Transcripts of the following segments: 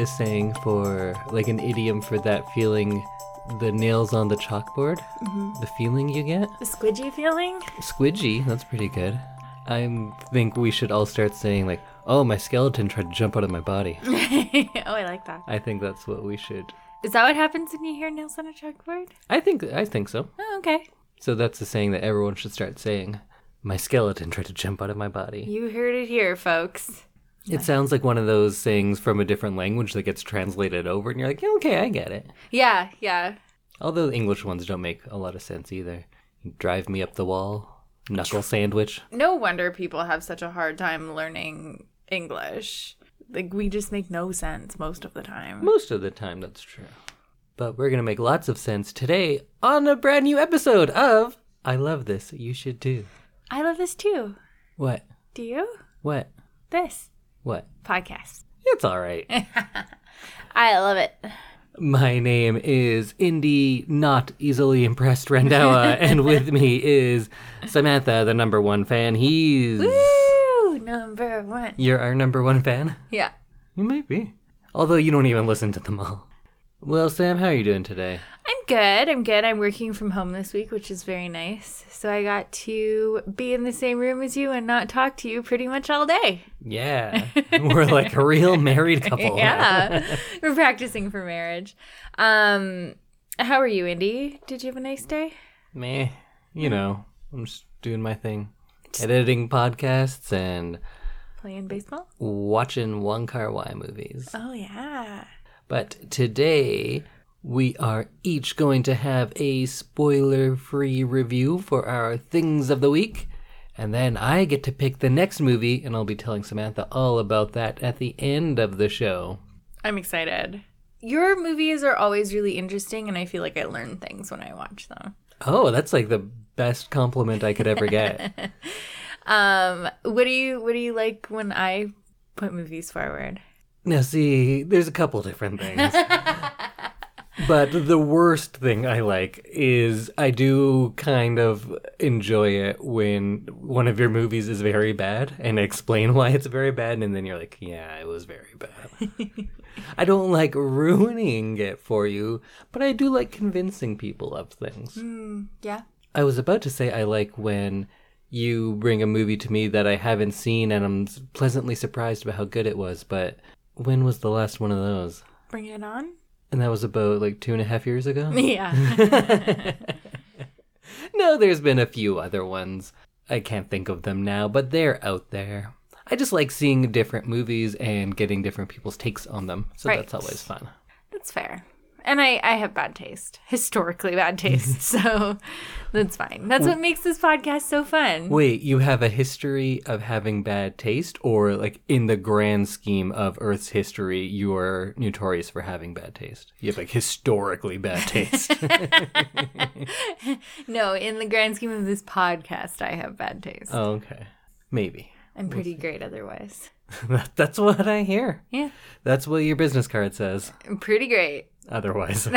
a saying for, like, an idiom for that feeling the nails on the chalkboard. Mm-hmm. The feeling you get. The squidgy feeling? Squidgy, that's pretty good. I think we should all start saying, like, oh, my skeleton tried to jump out of my body. oh, I like that. I think that's what we should. Is that what happens when you hear nails on a chalkboard? I think I think so. Oh, okay. So that's the saying that everyone should start saying. My skeleton tried to jump out of my body. You heard it here, folks. It sounds like one of those things from a different language that gets translated over, and you're like, yeah, okay, I get it. Yeah, yeah. Although the English ones don't make a lot of sense either. Drive me up the wall, knuckle sandwich. No wonder people have such a hard time learning English. Like, we just make no sense most of the time. Most of the time, that's true. But we're gonna make lots of sense today on a brand new episode of I Love This, You Should Do. I love this too. What? Do you? What? This What? podcast. It's alright. I love it. My name is Indy, not easily impressed Randawa, and with me is Samantha, the number one fan. He's. Woo! Number one. You're our number one fan? Yeah. You might be. Although you don't even listen to them all. Well, Sam, how are you doing today? I'm good. I'm good. I'm working from home this week, which is very nice. So I got to be in the same room as you and not talk to you pretty much all day. Yeah. We're like a real married couple. Yeah. We're practicing for marriage. Um how are you, Indy? Did you have a nice day? Meh. You know, I'm just doing my thing. Editing podcasts and Playing baseball? watching Wong Kar Wai movies. Oh yeah. But today, we are each going to have a spoiler free review for our Things of the Week. And then I get to pick the next movie, and I'll be telling Samantha all about that at the end of the show. I'm excited. Your movies are always really interesting and I feel like I learn things when I watch them. Oh, that's like the best compliment I could ever get. Um what do you what do you like when I put movies forward? now, see, there's a couple different things. but the worst thing I like is I do kind of enjoy it when one of your movies is very bad and explain why it's very bad, and then you're like, yeah, it was very bad. I don't like ruining it for you, but I do like convincing people of things. Hmm, yeah. I was about to say I like when you bring a movie to me that I haven't seen and I'm pleasantly surprised about how good it was, but when was the last one of those? Bring it on? And that was about like two and a half years ago? Yeah. no, there's been a few other ones. I can't think of them now, but they're out there. I just like seeing different movies and getting different people's takes on them. So Right. that's always fun. That's fair. And I, I have bad taste, historically bad taste. so that's fine. That's what makes this podcast so fun. Wait, you have a history of having bad taste, or like in the grand scheme of Earth's history, you are notorious for having bad taste? You have like historically bad taste. No, in the grand scheme of this podcast, I have bad taste. oh, okay. Maybe. I'm pretty great otherwise. That's what I hear. Yeah, That's what your business card says. I'm pretty great. Otherwise.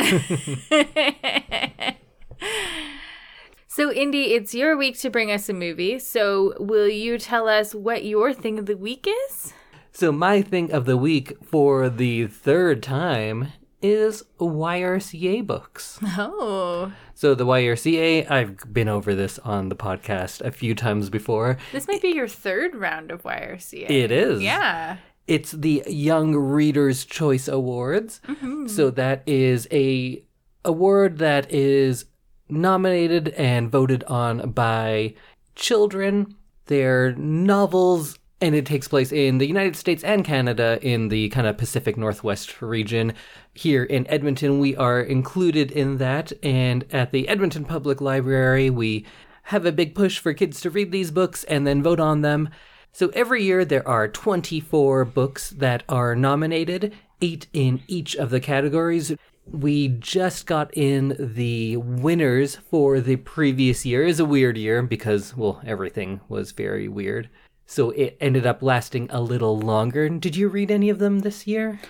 So, Indy, it's your week to bring us a movie. So, will you tell us what your thing of the week is? So my thing of the week for the third time is YRCA books. Oh, So the YRCA, I've been over this on the podcast a few times before. this might be your third round of YRCA. It is. Yeah. It's the Young Readers Choice Awards. Mm-hmm. So that is a award that is nominated and voted on by children. They're novels and it takes place in the United States and Canada in the kind of Pacific Northwest region. Here in Edmonton, we are included in that. And at the Edmonton Public Library, we have a big push for kids to read these books and then vote on them. So every year there are 24 books that are nominated, eight in each of the categories. We just got in the winners for the previous year. It was a weird year because, well, everything was very weird. So it ended up lasting a little longer. Did you read any of them this year?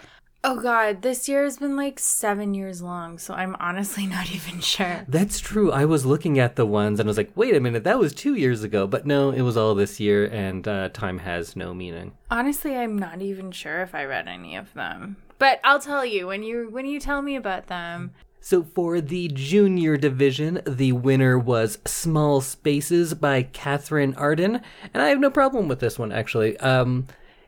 Oh god, this year has been like seven years long, so I'm honestly not even sure. That's true. I was looking at the ones and I was like, wait a minute, that was two years ago. But no, it was all this year, and uh, time has no meaning. Honestly, I'm not even sure if I read any of them. But I'll tell you when you when you tell me about them. So for the junior division, the winner was Small Spaces by Katherine Arden, and I have no problem with this one actually. Um,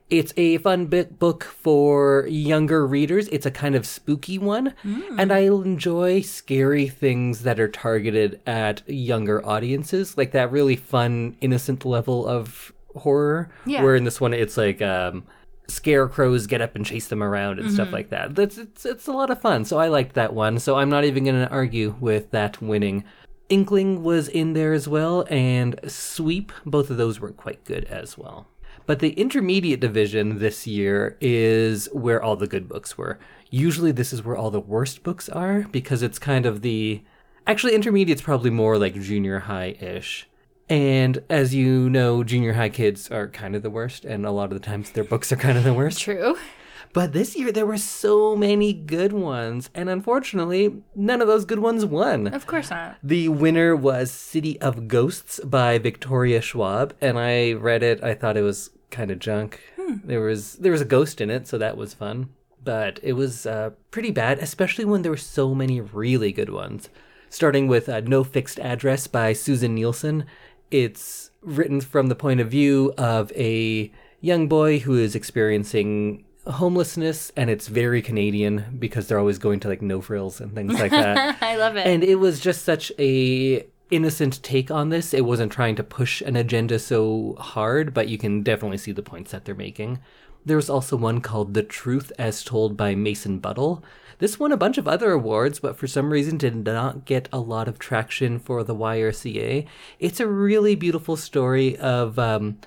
it's a fun bit book for younger readers. It's a kind of spooky one, and I enjoy scary things that are targeted at younger audiences, like that really fun, innocent level of horror. Yeah. Where in this one, it's like um, scarecrows get up and chase them around and stuff like that. That's it's it's a lot of fun. So I liked that one. So I'm not even going to argue with that winning. Inkling was in there as well, and Sweep. Both of those were quite good as well. But the intermediate division this year is where all the good books were. Usually, this is where all the worst books are because it's kind of the. Actually, intermediate's probably more like junior high ish. And as you know, junior high kids are kind of the worst, and a lot of the times their books are kind of the worst. True. But this year there were so many good ones, and unfortunately, none of those good ones won. Of course not. The winner was City of Ghosts by Victoria Schwab, and I read it. I thought it was kind of junk. There was there was a ghost in it, so that was fun. But it was uh, pretty bad, especially when there were so many really good ones. Starting with uh, No Fixed Address by Susin Nielsen. It's written from the point of view of a young boy who is experiencing homelessness, and it's very Canadian because they're always going to like no frills and things like that. I love it. And it was just such a innocent take on this. It wasn't trying to push an agenda so hard, but you can definitely see the points that they're making. There was also one called The Truth as Told by Mason Buttle. This won a bunch of other awards, but for some reason did not get a lot of traction for the YRCA. It's a really beautiful story of um,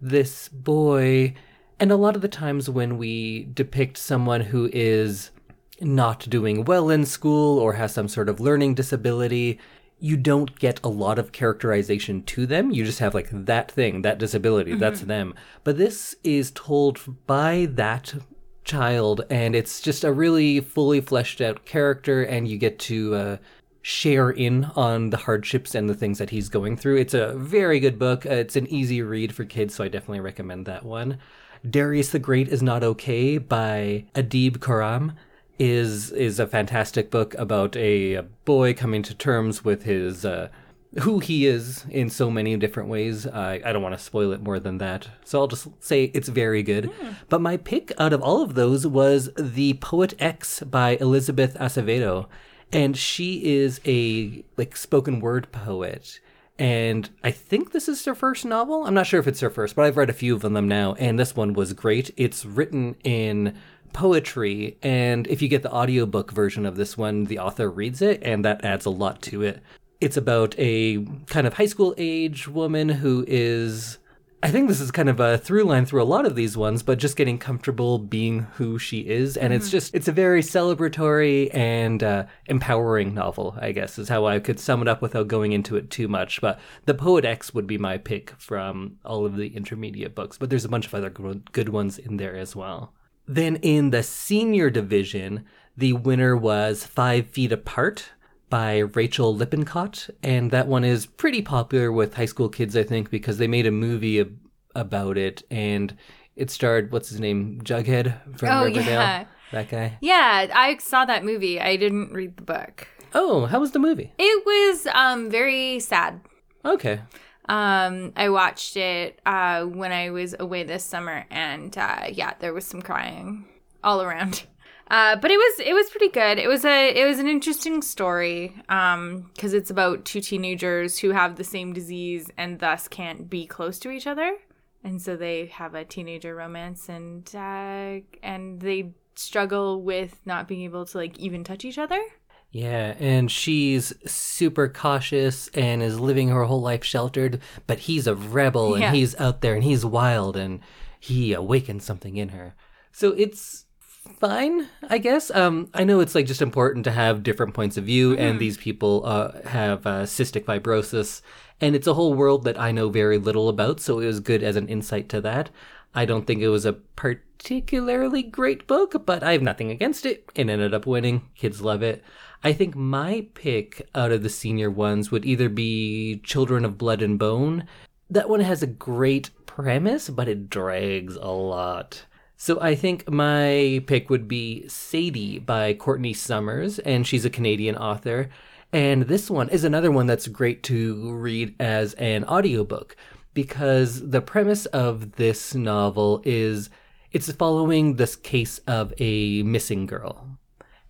this boy, and a lot of the times when we depict someone who is not doing well in school or has some sort of learning disability, you don't get a lot of characterization to them. You just have like that thing, that disability, that's them. But this is told by that child, and it's just a really fully fleshed out character, and you get to uh, share in on the hardships and the things that he's going through. It's a very good book. Uh, it's an easy read for kids, so I definitely recommend that one. Darius the Great is Not Okay by Adib Khorram is is a fantastic book about a, a boy coming to terms with his uh, who he is in so many different ways. I I don't want to spoil it more than that, so I'll just say it's very good. But my pick out of all of those was The Poet X by Elizabeth Acevedo, and she is a like spoken word poet. And I think this is her first novel. I'm not sure if it's her first, but I've read a few of them now, and this one was great. It's written in poetry, and if you get the audiobook version of this one, the author reads it, and that adds a lot to it. It's about a kind of high school age woman who is. I think this is kind of a through line through a lot of these ones, but just getting comfortable being who she is. And it's just, it's a very celebratory and uh, empowering novel, I guess, is how I could sum it up without going into it too much. But The Poet X would be my pick from all of the intermediate books, but there's a bunch of other good good ones in there as well. Then in the senior division, the winner was Five Feet Apart by Rachel Lippincott. And that one is pretty popular with high school kids, I think, because they made a movie ab- about it. And it starred, what's his name? Jughead from Oh, Riverdale. yeah. That guy. yeah, I saw that movie. I didn't read the book. Oh, how was the movie? It was um very sad. Okay. Um, I watched it uh when I was away this summer, and uh, yeah, there was some crying all around. Uh, but it was it was pretty good. It was a it was an interesting story um because it's about two teenagers who have the same disease and thus can't be close to each other, and so they have a teenager romance and uh, and they struggle with not being able to like even touch each other. Yeah, and she's super cautious and is living her whole life sheltered, but he's a rebel and Yeah. he's out there and he's wild and he awakens something in her. So it's fine, I guess. Um, I know it's like just important to have different points of view, and these people uh, have uh, cystic fibrosis, and it's a whole world that I know very little about, so it was good as an insight to that. I don't think it was a particularly great book, but I have nothing against it. It ended up winning. Kids love it. I think my pick out of the senior ones would either be Children of Blood and Bone. That one has a great premise, but it drags a lot. So I think my pick would be Sadie by Courtney Summers, and she's a Canadian author. And this one is another one that's great to read as an audiobook because the premise of this novel is it's following this case of a missing girl.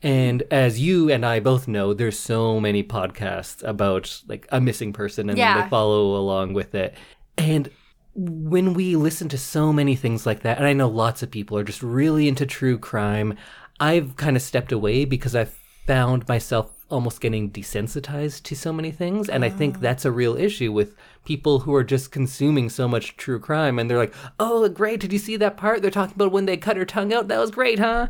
And as you and I both know, there's so many podcasts about like a missing person and Yeah. they follow along with it. And when we listen to so many things like that, and I know lots of people are just really into true crime, I've kind of stepped away because I've found myself almost getting desensitized to so many things. And I think ah. that's a real issue with people who are just consuming so much true crime. And they're like, oh, great. Did you see that part? They're talking about when they cut her tongue out. That was great, huh?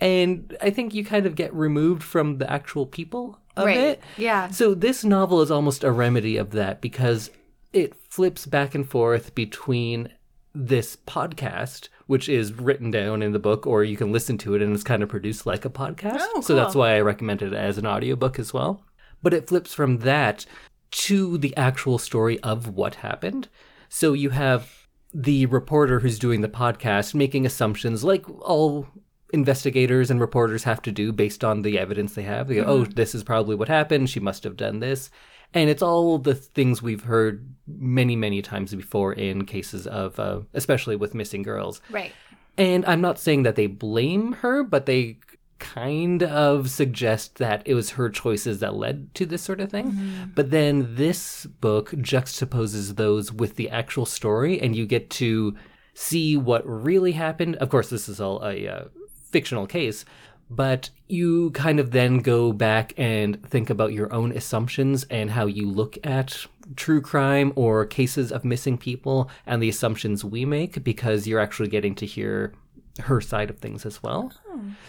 And I think you kind of get removed from the actual people of Right. it. Yeah. So this novel is almost a remedy of that because it flips back and forth between this podcast, which is written down in the book, or you can listen to it and it's kind of produced like a podcast. Oh, So that's why I recommend it as an audiobook as well. But it flips from that to the actual story of what happened. So you have the reporter who's doing the podcast making assumptions like all investigators and reporters have to do based on the evidence they have. They go, mm-hmm. oh, this is probably what happened. She must have done this. And it's all the things we've heard many, many times before in cases of, uh, especially with missing girls. Right. And I'm not saying that they blame her, but they kind of suggest that it was her choices that led to this sort of thing. But then this book juxtaposes those with the actual story, and you get to see what really happened. Of course, this is all a uh, fictional case, but you kind of then go back and think about your own assumptions and how you look at true crime or cases of missing people and the assumptions we make because you're actually getting to hear her side of things as well.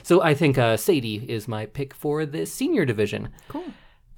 So I think uh, Sadie is my pick for the senior division. Cool.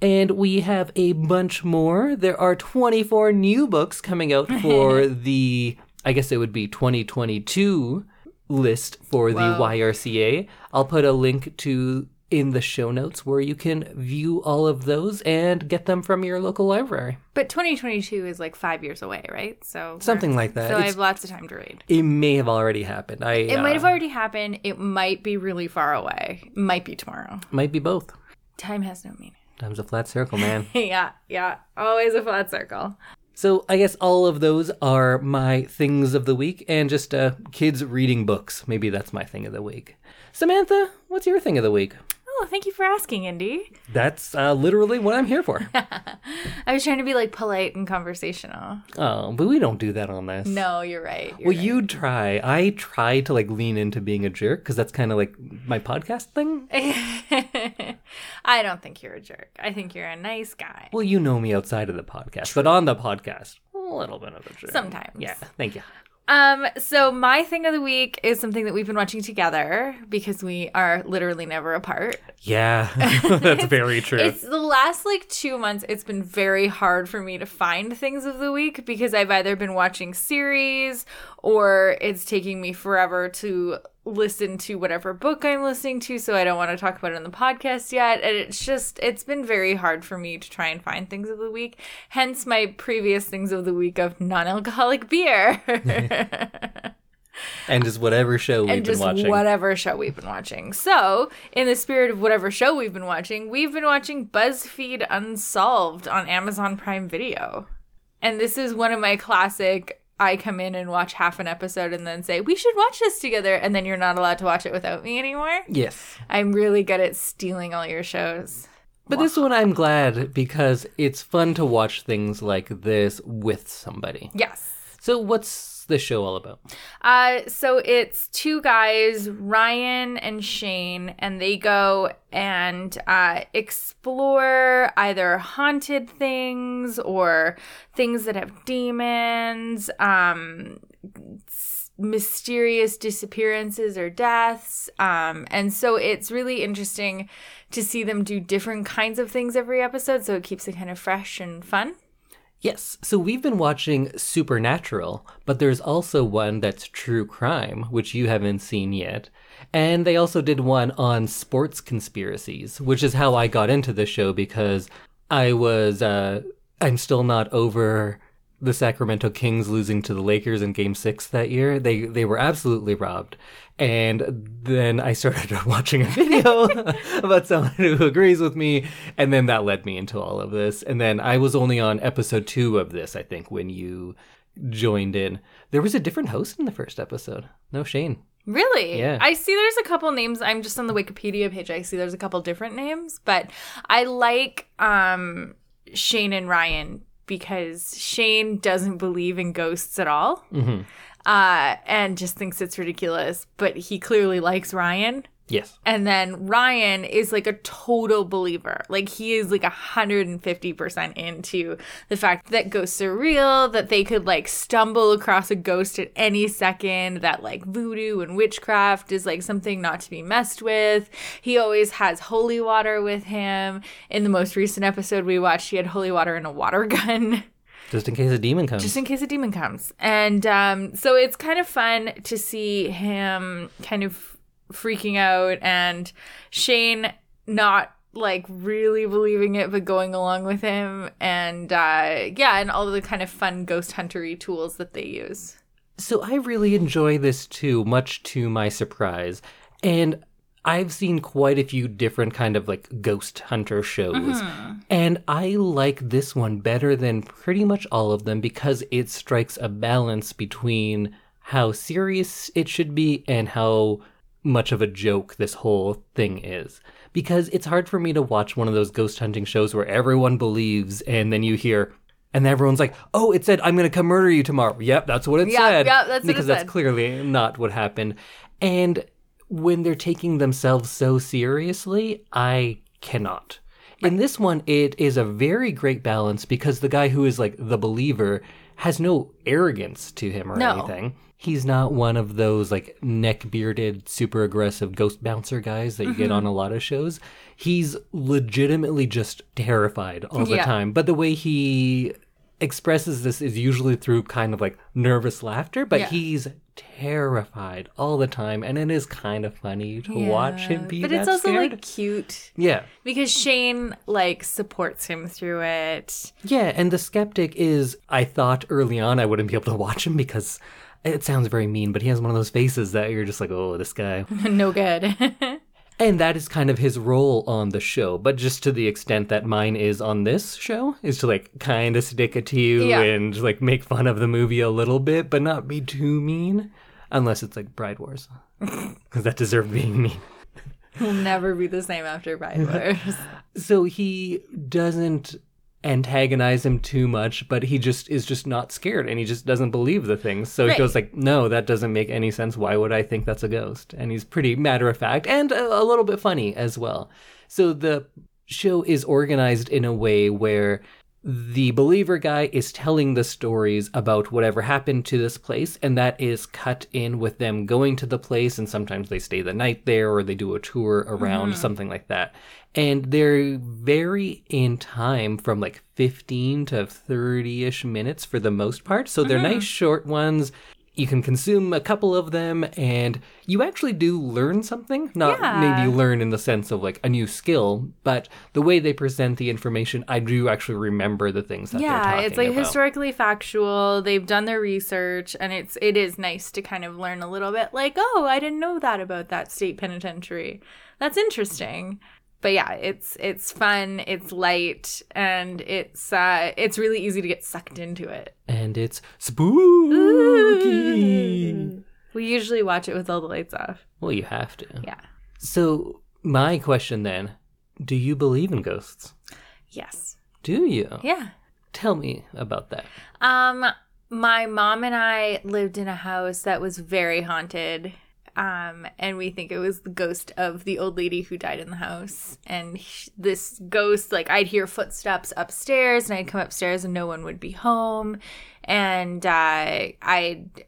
And we have a bunch more. There are 24 new books coming out for the, I guess it would be 2022 list for the Whoa. YRCA. I'll put a link to in the show notes where you can view all of those and get them from your local library. But 2022 is like five years away, right? So Something like that. So I have lots of time to read. It may have already happened. I It uh, might have already happened. It might be really far away. It might be tomorrow. might be both. Time has no meaning. Time's a flat circle, man. yeah, yeah. Always a flat circle. So I guess all of those are my things of the week, and just uh, kids reading books. Maybe that's my thing of the week. Samantha, what's your thing of the week? Oh, thank you for asking, Indy. That's uh, literally what I'm here for. I was trying to be like polite and conversational. oh, but we don't do that on this. No, you're right. You're Well, right. you try. I try to like lean into being a jerk because that's kind of like my podcast thing. I don't think you're a jerk. I think you're a nice guy. Well, you know me outside of the podcast, but on the podcast, a little bit of a jerk. Sometimes. Yeah. Thank you. Um, so my thing of the week is something that we've been watching together because we are literally never apart. Yeah, that's very true. It's the last like two months, it's been very hard for me to find things of the week because I've either been watching series or it's taking me forever to listen to whatever book I'm listening to, so I don't want to talk about it on the podcast yet. And it's just, it's been very hard for me to try and find things of the week. Hence my previous things of the week of non alcoholic beer. and just whatever show we've and been just watching. whatever show we've been watching. So, in the spirit of whatever show we've been watching, we've been watching BuzzFeed Unsolved on Amazon Prime Video. And this is one of my classic I come in and watch half an episode and then say, "We should watch this together," and then you're not allowed to watch it without me anymore. Yes. I'm really good at stealing all your shows. But this one I'm glad because it's fun to watch things like this with somebody. Yes. So what's this show all about? Uh, so it's two guys, Ryan and Shane, and they go and uh, explore either haunted things or things that have demons, um, mysterious disappearances or deaths. Um, and so it's really interesting to see them do different kinds of things every episode. So it keeps it kind of fresh and fun. Yes, so we've been watching Supernatural, but there's also one that's True Crime, which you haven't seen yet. And they also did one on sports conspiracies, which is how I got into the show because I was, uh, I'm still not over the Sacramento Kings losing to the Lakers in game six that year. They, they were absolutely robbed. And then I started watching a video about someone who agrees with me. And then that led me into all of this. And then I was only on episode two of this, I think, when you joined in. There was a different host in the first episode. No Shane. Really? Yeah. I see there's a couple names. I'm just on the Wikipedia page. I see there's a couple different names, but I like um Shane and Ryan because Shane doesn't believe in ghosts at all. Mm-hmm. Uh and just thinks it's ridiculous, but he clearly likes Ryan. Yes. And then Ryan is like a total believer. Like he is like 150% into the fact that ghosts are real, that they could like stumble across a ghost at any second, that like voodoo and witchcraft is like something not to be messed with. He always has holy water with him. In the most recent episode we watched, he had holy water and a water gun. Just in case a demon comes. just in case a demon comes. And um, so it's kind of fun to see him kind of freaking out and Shane not like really believing it but going along with him and uh yeah and all the kind of fun ghost huntery tools that they use So I really enjoy this too, much to my surprise. And I've seen quite a few different kind of like ghost hunter shows. And I like this one better than pretty much all of them because it strikes a balance between how serious it should be and how much of a joke this whole thing is. Because it's hard for me to watch one of those ghost hunting shows where everyone believes and then you hear and everyone's like, "Oh, it said I'm going to come murder you tomorrow." Yep, that's what it Yeah, said. yeah, that's because that's said. clearly not what happened. And when they're taking themselves so seriously, I cannot. In this one, it is a very great balance because the guy who is like the believer has no arrogance to him or No. anything. He's not one of those like neck bearded, super aggressive ghost bouncer guys that you get Mm-hmm. on a lot of shows. He's legitimately just terrified all the Yeah. time. But the way he expresses this is usually through kind of like nervous laughter, but Yeah. he's terrified all the time, and it is kind of funny to watch him be but it's also scared. like cute yeah, because Shane like supports him through it yeah, and the skeptic is. I thought early on I wouldn't be able to watch him because it sounds very mean, but he has one of those faces that you're just like, oh, this guy. no good And that is kind of his role on the show, but just to the extent that mine is on this show, is to like kind of stick it to you Yeah. and like make fun of the movie a little bit, but not be too mean. Unless it's like Bride Wars. Because that deserved being mean. will never be the same after Bride Wars. So he doesn't antagonize him too much, but he just is just not scared and he just doesn't believe the things. So Right. he goes like, "No, that doesn't make any sense. Why would I think that's a ghost?" And he's pretty matter of fact and a, a little bit funny as well. So the show is organized in a way where the believer guy is telling the stories about whatever happened to this place, and that is cut in with them going to the place, and sometimes they stay the night there or they do a tour around, mm-hmm. something like that. And they're very in time from like 15 to 30 ish minutes for the most part. So they're mm-hmm. nice short ones. You can consume a couple of them, and you actually do learn something. Not Yeah. maybe learn in the sense of like a new skill, but the way they present the information, I do actually remember the things that they're yeah talking it's like about. historically factual they've done their research and it's it is nice to kind of learn a little bit like oh i didn't know that about that state penitentiary that's interesting but yeah it's it's fun it's light and it's uh it's really easy to get sucked into it and it's spooky. we usually watch it with all the lights off Well, you have to. yeah So, my question then do you believe in ghosts? yes Do you? yeah Tell me about that. Um, my mom and I lived in a house that was very haunted. Um, and we think it was the ghost of the old lady who died in the house. And sh- this ghost, like, I'd hear footsteps upstairs, and I'd come upstairs, and no one would be home. And uh, I'd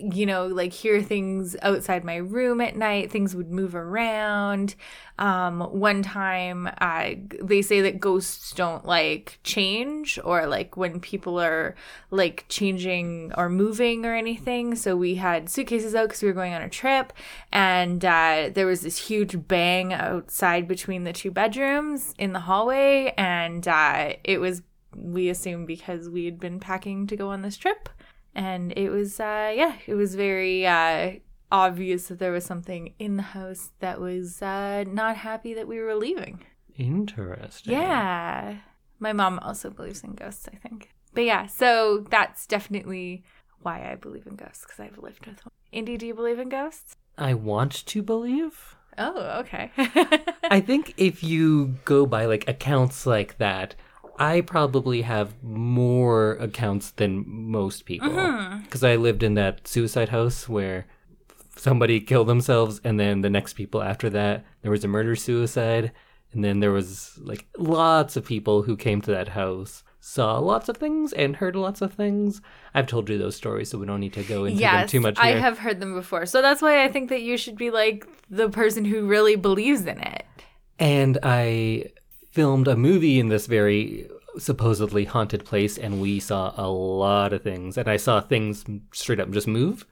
you know, like hear things outside my room at night. Things would move around. Um, one time, uh, they say that ghosts don't like change or like when people are like changing or moving or anything. So we had suitcases out because we were going on a trip, and uh, there was this huge bang outside between the two bedrooms in the hallway, and uh, it was we assumed because we had been packing to go on this trip and it was uh yeah it was very uh obvious that there was something in the house that was uh not happy that we were leaving. Interesting. yeah. My mom also believes in ghosts i think. But yeah so that's definitely why i believe in ghosts because i've lived with one indy do you believe in ghosts? I want to believe. oh okay. I think if you go by like accounts like that, I probably have more accounts than most people. Mm-hmm. Because I lived in that suicide house where somebody killed themselves, and then the next people after that, there was a murder suicide, and then there was like lots of people who came to that house. Saw lots of things and heard lots of things. I've told you those stories, so we don't need to go into them too much i have heard them before so that's why i think that you should be like the person who really believes in it and I filmed a movie in this very supposedly haunted place, and we saw a lot of things, and I saw things straight up just move.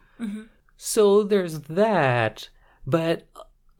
So there's that, but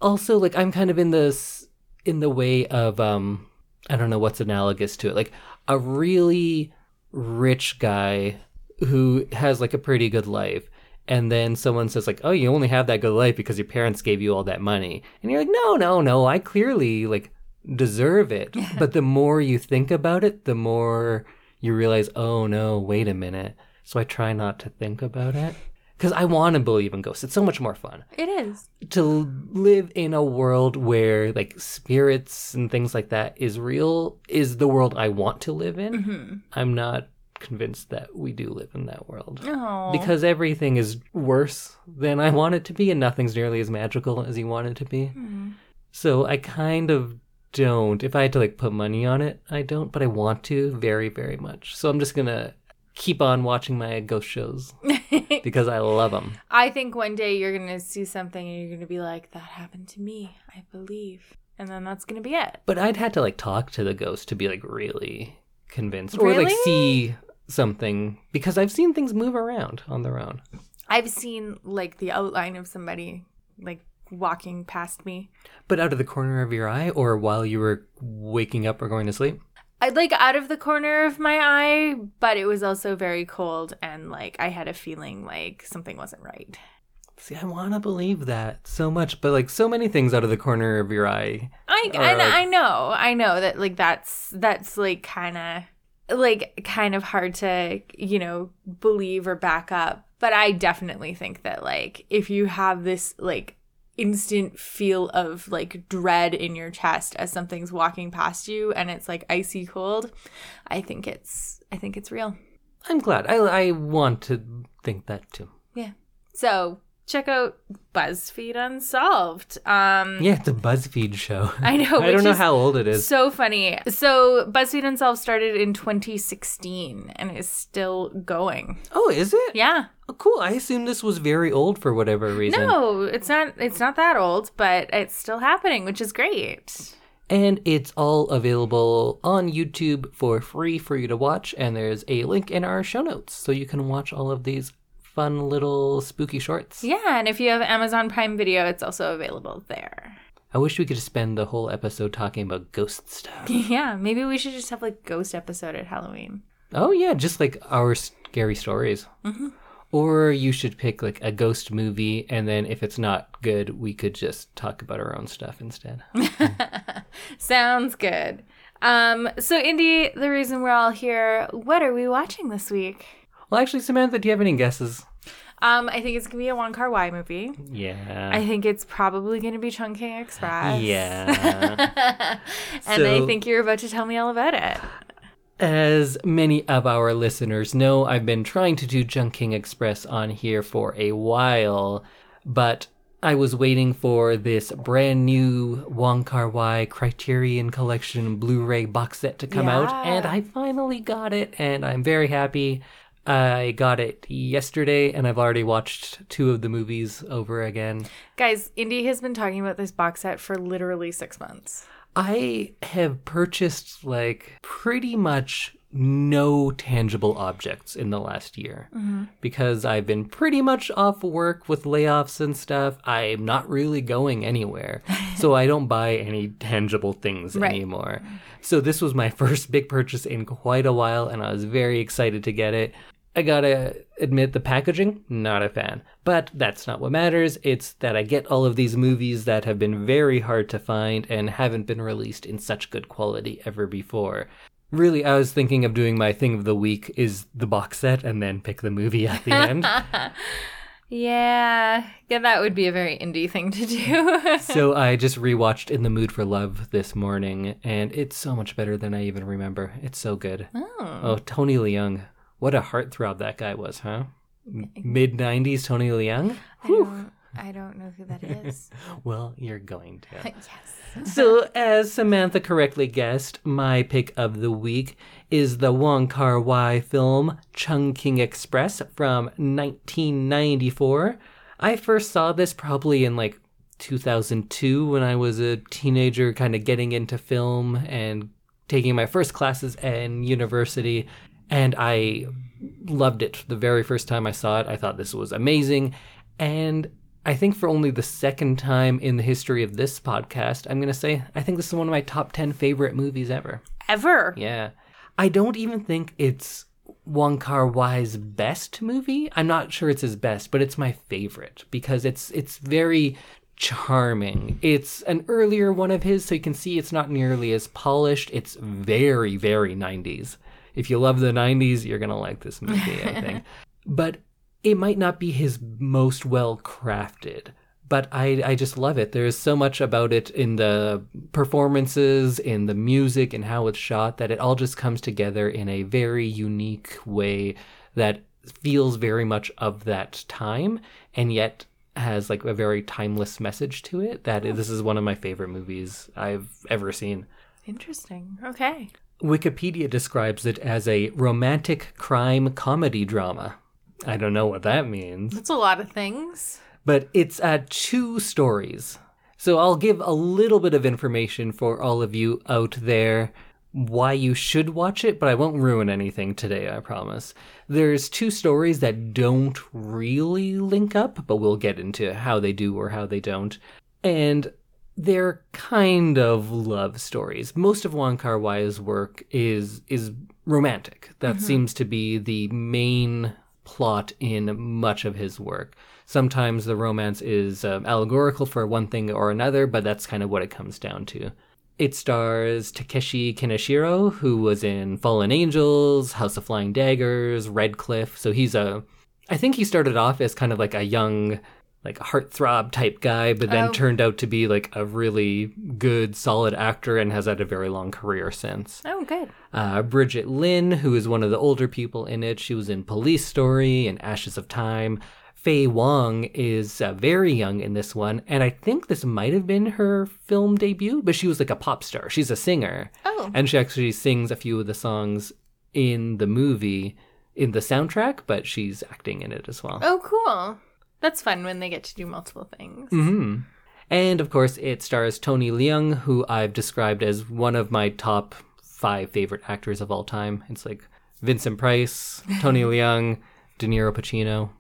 also like I'm kind of in this in the way of um I don't know what's analogous to it, like a really rich guy who has like a pretty good life and then someone says like oh you only have that good life because your parents gave you all that money. And you're like no no no. I clearly like deserve it. But the more you think about it the more you realize oh no wait a minute. So i try not to think about it. Because i want to believe in ghosts. It's so much more fun. It is. To live in a world where like spirits and things like that is real is the world I want to live in. Mm-hmm. I'm not convinced that we do live in that world. oh Because everything is worse than I want it to be, and nothing's nearly as magical as you want it to be. Mm-hmm. So I kind of don't. If I had to like put money on it, I don't, but I want to very, very much. So I'm just gonna keep on watching my ghost shows because I love them. I think one day you're gonna see something and you're gonna be like, "That happened to me." I believe, and then that's gonna be it. But I'd had to like talk to the ghost to be like really convinced or like see something because I've seen things move around on their own. I've seen like the outline of somebody like walking past me. But out of the corner of your eye or while you were waking up or going to sleep? I like out of the corner of my eye, but it was also very cold and like I had a feeling like something wasn't right. See, I want to believe that so much, but like so many things out of the corner of your eye. I I, like- I know I know that like that's that's like kind of like kind of hard to you know believe or back up but I definitely think that like if you have this like instant feel of like dread in your chest as something's walking past you and it's like icy cold I think it's I think it's real I'm glad. I I want to think that too. yeah so check out BuzzFeed Unsolved um Yeah, it's a BuzzFeed show. I know I don't know how old it is. So funny. So BuzzFeed Unsolved started in 2016 and is still going. oh, is it? Yeah. Oh, cool. I assumed this was very old for whatever reason. No, it's not it's not that old, but it's still happening, which is great. And it's all available on YouTube for free for you to watch. And there's a link in our show notes so you can watch all of these fun little spooky shorts. Yeah, and if you have Amazon Prime Video, it's also available there. I wish we could spend the whole episode talking about ghost stuff. Yeah, maybe we should just have like ghost episode at Halloween. oh, yeah, just like our scary stories. Or you should pick like a ghost movie, and then if it's not good, we could just talk about our own stuff instead. Sounds good. Um, so Indy, the reason we're all here, what are we watching this week? Well, actually, Samantha, do you have any guesses? Um, I think it's gonna be a Wong Kar Wai movie. Yeah. I think it's probably going to be Chungking Express. yeah. and I think you're about to tell me all about it. As many of our listeners know, I've been trying to do Chungking Express on here for a while, but I was waiting for this brand new Wong Kar Wai Criterion Collection Blu-ray box set to come out, and I finally got it, and I'm very happy. I got it yesterday, and I've already watched two of the movies over again. Guys, Indy has been talking about this box set for literally six months. I have purchased like pretty much no tangible objects in the last year mm-hmm. because I've been pretty much off work with layoffs and stuff. I'm not really going anywhere. so I don't buy any tangible things Right. anymore. So this was my first big purchase in quite a while and I was very excited to get it. I gotta admit the packaging, not a fan. But that's not what matters. It's that I get all of these movies that have been very hard to find and haven't been released in such good quality ever before. Really, I was thinking of doing my thing of the week is the box set and then pick the movie at the end. Yeah, yeah, that would be a very indie thing to do. so I just rewatched In the Mood for Love this morning, and it's so much better than I even remember. It's so good. oh, Oh, Tony Leung. What a heartthrob that guy was, huh? Mid 90s Tony Leung? I don't, I don't know who that is. Well, you're going to. yes. so, as Samantha correctly guessed, my pick of the week is the Wong Kar Wai film Chungking Express from 1994. I first saw this probably in like 2002 when I was a teenager, kind of getting into film and taking my first classes in university. And I loved it the very first time I saw it. I thought this was amazing. And I think for only the second time in the history of this podcast, I'm going to say I think this is one of my top 10 favorite movies ever. Ever. Yeah. I don't even think it's Wong Kar Wai's best movie. I'm not sure it's his best, but it's my favorite because it's it's very charming. It's an earlier one of his, so you can see it's not nearly as polished. It's very, very 90s. If you love the 90s, you're going to like this movie, I think. but it might not be his most well crafted but I, I just love it. There's so much about it in the performances, in the music, and how it's shot that it all just comes together in a very unique way that feels very much of that time and yet has like a very timeless message to it. That this is one of my favorite movies I've ever seen. Interesting. Okay. Wikipedia describes it as a romantic crime comedy drama. I don't know what that means That's a lot of things. but it's uh, two stories. So I'll give a little bit of information for all of you out there why you should watch it, but I won't ruin anything today, I promise. There's two stories that don't really link up, but we'll get into how they do or how they don't. And they're kind of love stories. Most of Wong Kar Wai's work is is romantic. That seems to be the main plot in much of his work. Sometimes the romance is um, allegorical for one thing or another, but that's kind of what it comes down to. It stars Takeshi Kaneshiro, who was in Fallen Angels, House of Flying Daggers, Red Cliff. So he's a, I think he started off as kind of like a young, like a heartthrob type guy, but then Oh. turned out to be like a really good, solid actor and has had a very long career since. Oh, good. Uh, Brigitte Lin, who is one of the older people in it, she was in Police Story and Ashes of Time. Faye Wong is uh, very young in this one, and I think this might have been her film debut, but she was like a pop star. She's a singer. Oh. And she actually sings a few of the songs in the movie, in the soundtrack, but she's acting in it as well. Oh, cool. That's fun when they get to do multiple things. hmm And of course, it stars Tony Leung, who I've described as one of my top five favorite actors of all time. It's like Vincent Price, Tony Leung, De Niro Pacino,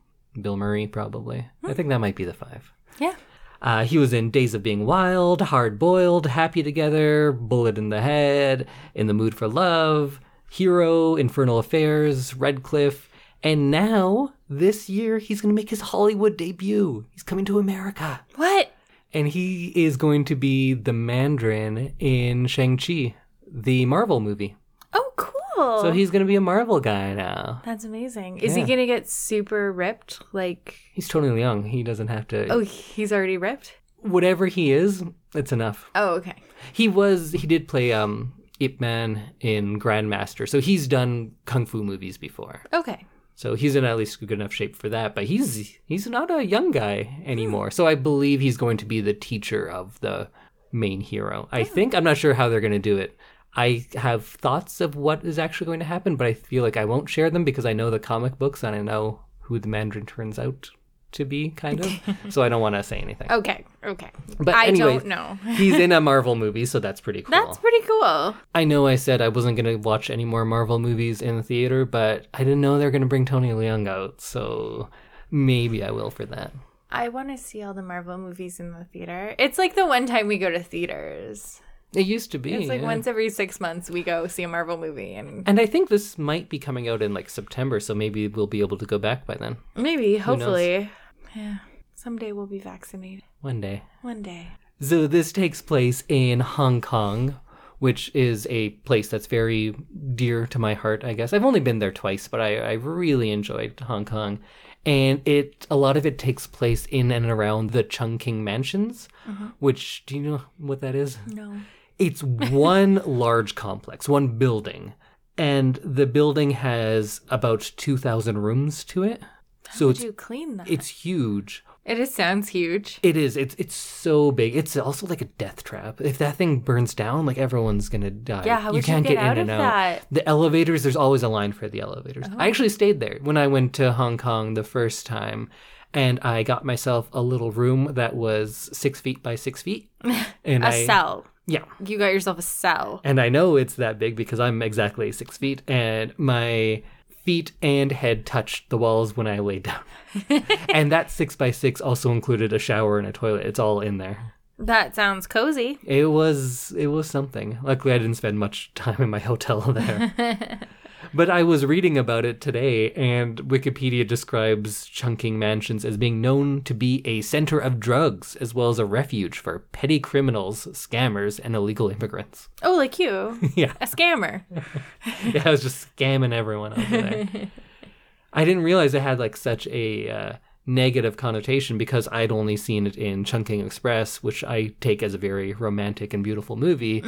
Bill Murray, probably. I think that might be the five. Yeah. Uh, he was in Days of Being Wild, Hard Boiled, Happy Together, Bullet in the Head, In the Mood for Love, Hero, Infernal Affairs, Red Cliff, and now, this year, he's going to make his Hollywood debut. He's coming to America. What? And he is going to be the Mandarin in Shang-Chi, the Marvel movie. Oh, cool. So he's going to be a Marvel guy now. That's amazing. Is Yeah. he gonna get super ripped? Like, He's totally young. He doesn't have to. oh, he's already ripped. Whatever he is, it's enough. Oh, okay. He was he did play um Ip Man in Grandmaster, so he's done kung fu movies before. Okay. So he's in at least good enough shape for that. But he's he's not a young guy anymore. So I believe he's going to be the teacher of the main hero. I oh. think I'm not sure how they're going to do it. I have thoughts of what is actually going to happen, but I feel like I won't share them because I know the comic books and I know who the Mandarin turns out to be, kind of. so I don't want to say anything. Okay, okay. But I don't know. he's in a Marvel movie, so that's pretty cool. That's pretty cool. I know I said I wasn't going to watch any more Marvel movies in the theater, but I didn't know they're going to bring Tony Leung out, so maybe I will for that. I want to see all the Marvel movies in the theater. It's like the one time we go to theaters. It used to be. It's like yeah. once every six months we go see a Marvel movie, and And I think this might be coming out in like September, so maybe we'll be able to go back by then. maybe, hopefully, yeah, someday we'll be vaccinated. One day. One day. So this takes place in Hong Kong, which is a place that's very dear to my heart, I guess. I've only been there twice, but I, I really enjoyed Hong Kong. And it a lot of it takes place in and around the Chungking Mansions, mm-hmm. which do you know what that is? No. It's one large complex, one building, and the building has about 2,000 rooms to it. So Would it's you clean that? it's huge. It just sounds huge. It is. It's it's so big. It's also like a death trap. If that thing burns down, like everyone's gonna die. Yeah, how would you can't get get, out in and out. that? Oh. The elevators. There's always a line for the elevators. I uh-huh. actually stayed there when I went to Hong Kong the first time, and I got myself a little room that was six feet by six feet. And A I, cell. Yeah. You got yourself a cell. And I know it's that big because I'm exactly six feet, and my feet and head touched the walls when I laid down. and that six by six also included a shower and a toilet. It's all in there. That sounds cozy. It was it was something. Luckily, I didn't spend much time in my hotel there. but I was reading about it today, and Wikipedia describes Chungking Mansions as being known to be a center of drugs as well as a refuge for petty criminals, scammers, and illegal immigrants. Oh, like you. yeah, A scammer. yeah, I was just scamming everyone over there. I didn't realize it had like such a uh, negative connotation because I'd only seen it in Chungking Express, which I take as a very romantic and beautiful movie.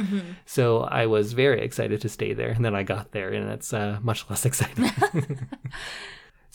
So I was very excited to stay there, and then I got there, and it's uh, much less exciting.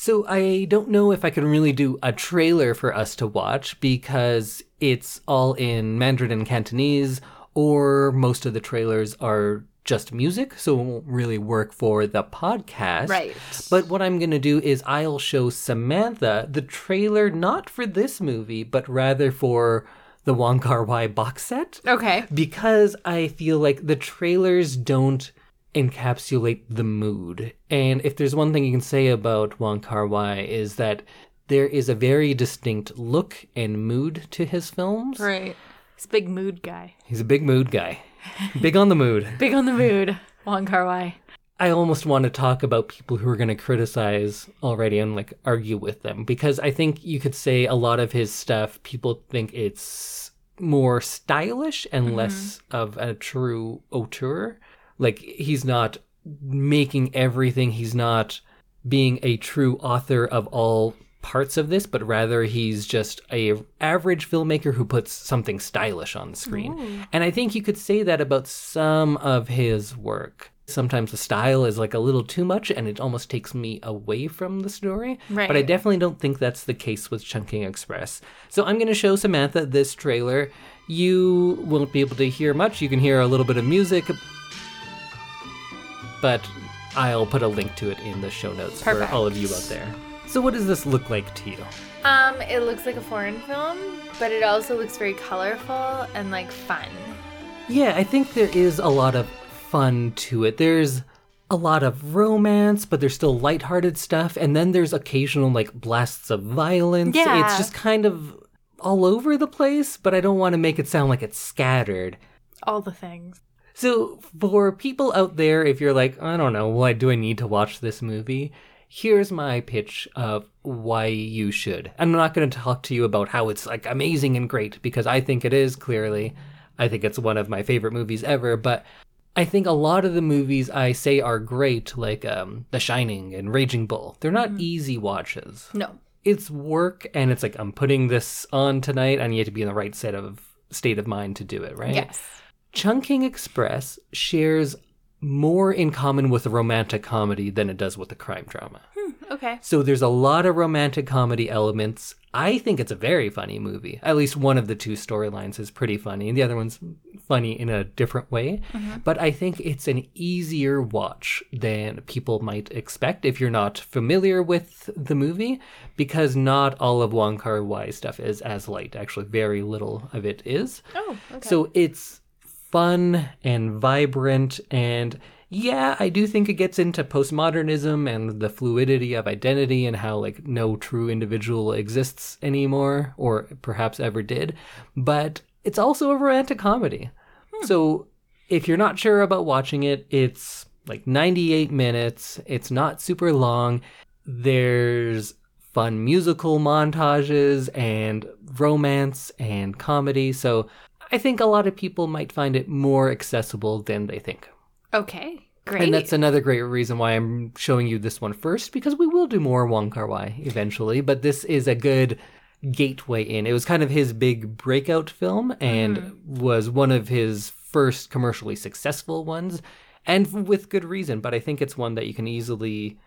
So I don't know if I can really do a trailer for us to watch because it's all in Mandarin and Cantonese, or most of the trailers are just music, so it won't really work for the podcast. Right. But what I'm going to do is I'll show Samantha the trailer not for this movie, but rather for the Wong Kar Wai box set Okay. because I feel like the trailers don't encapsulate the mood. And if there's one thing you can say about Wong Kar Wai is that there is a very distinct look and mood to his films. Right. He's a big mood guy. He's a big mood guy. Big on the mood. Big on the mood. Wong Kar Wai. I almost want to talk about people who are going to criticize already and like argue with them because I think you could say a lot of his stuff people think it's more stylish and mm-hmm. less of a true auteur. Like he's not making everything, he's not being a true author of all parts of this, but rather he's just a average filmmaker who puts something stylish on the screen. And I think you could say that about some of his work. Sometimes the style is like a little too much and it almost takes me away from the story. But I definitely don't think that's the case with Chungking Express. So I'm going to show Samantha this trailer. You won't be able to hear much. You can hear a little bit of music, but I'll put a link to it in the show notes Perfect. for all of you out there. So what does this look like to you? Um, it looks like a foreign film, but it also looks very colorful and like fun. Yeah, I think there is a lot of fun to it. There's a lot of romance, but there's still lighthearted stuff, and then there's occasional like blasts of violence. Yeah. It's just kind of all over the place, but I don't want to make it sound like it's scattered. All the things. So, for people out there, if you're like, I don't know, why do I need to watch this movie? Here's my pitch of why you should. I'm not going to talk to you about how it's like amazing and great because I think it is clearly. I think it's one of my favorite movies ever, but I think a lot of the movies I say are great, like um, The Shining and Raging Bull, they're not easy watches No. it's work and it's like I'm putting this on tonight and you have to be in the right set of state of mind to do it, right? Yes. Chungking Express shares more in common with a romantic comedy than it does with a crime drama. Hmm, okay. So there's a lot of romantic comedy elements. I think it's a very funny movie. At least one of the two storylines is pretty funny, and the other one's funny in a different way. Mm-hmm. But I think it's an easier watch than people might expect if you're not familiar with the movie, because not all of Wong Kar Wai stuff is as light. Actually, very little of it is. Oh, okay. So it's fun and vibrant and yeah, I do think it gets into postmodernism and the fluidity of identity and how like no true individual exists anymore or perhaps ever did. But it's also a romantic comedy. Hmm. So if you're not sure about watching it, it's like 98 minutes. It's not super long. There's fun musical montages and romance and comedy. So I think a lot of people might find it more accessible than they think. okay, great. And that's another great reason why I'm showing you this one first, because we will do more Wong Kar Wai eventually, but this is a good gateway in. It was kind of his big breakout film and mm-hmm. was one of his first commercially successful ones, and with good reason, but I think it's one that you can easily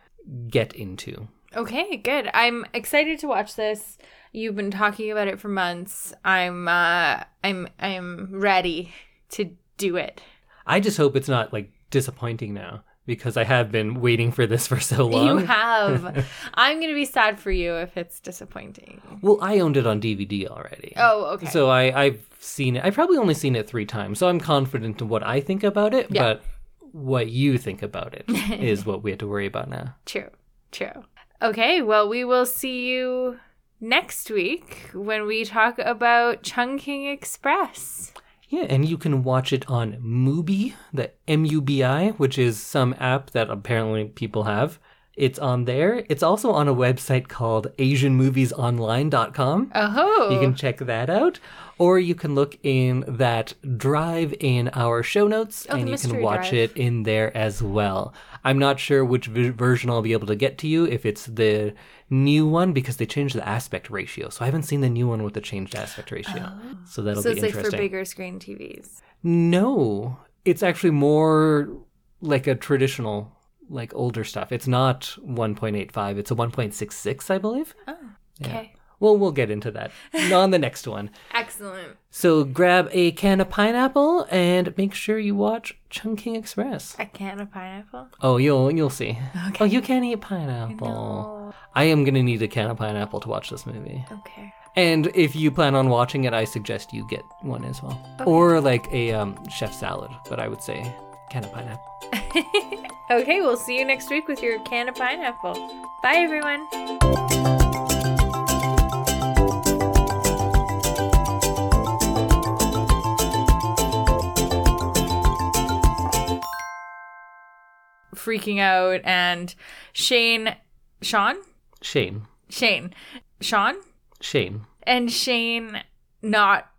get into. Okay, good. I'm excited to watch this. You've been talking about it for months. I'm uh I'm I'm ready to do it. I just hope it's not like disappointing now because I have been waiting for this for so long. You have. I'm going to be sad for you if it's disappointing. Well, I owned it on DVD already. Oh, okay. So I, I've seen it. I've probably only seen it three times, so I'm confident in what I think about it. Yeah. But what you think about it is what we have to worry about now. True. True. Okay, well, we will see you next week when we talk about Chungking Express. Yeah, and you can watch it on Mubi, the M U B I, which is some app that apparently people have. It's on there. It's also on a website called AsianMoviesOnline.com. Oh. You can check that out. Or you can look in that drive in our show notes Oh, and you can watch drive. it in there as well. I'm not sure which v- version I'll be able to get to you, if it's the new one, because they changed the aspect ratio. So I haven't seen the new one with the changed aspect ratio. Oh. So that'll Oh. so be interesting. So it's like for bigger screen TVs. No, it's actually more like a traditional, like older stuff. It's not 1.85, it's a 1.66, I believe. Oh, okay. Well, we'll get into that on the next one. Excellent. So grab a can of pineapple and make sure you watch Chungking Express. A can of pineapple? Oh, you'll you'll see. Oh, you can't eat pineapple. No. I am gonna need a can of pineapple to watch this movie. Okay. And if you plan on watching it, I suggest you get one as well, or like a um, chef salad. But I would say can of pineapple. Okay, we'll see you next week with your can of pineapple. Bye, everyone. Freaking out, and Shane, Sean, Shane. Shane, Sean, Shane. and Shane not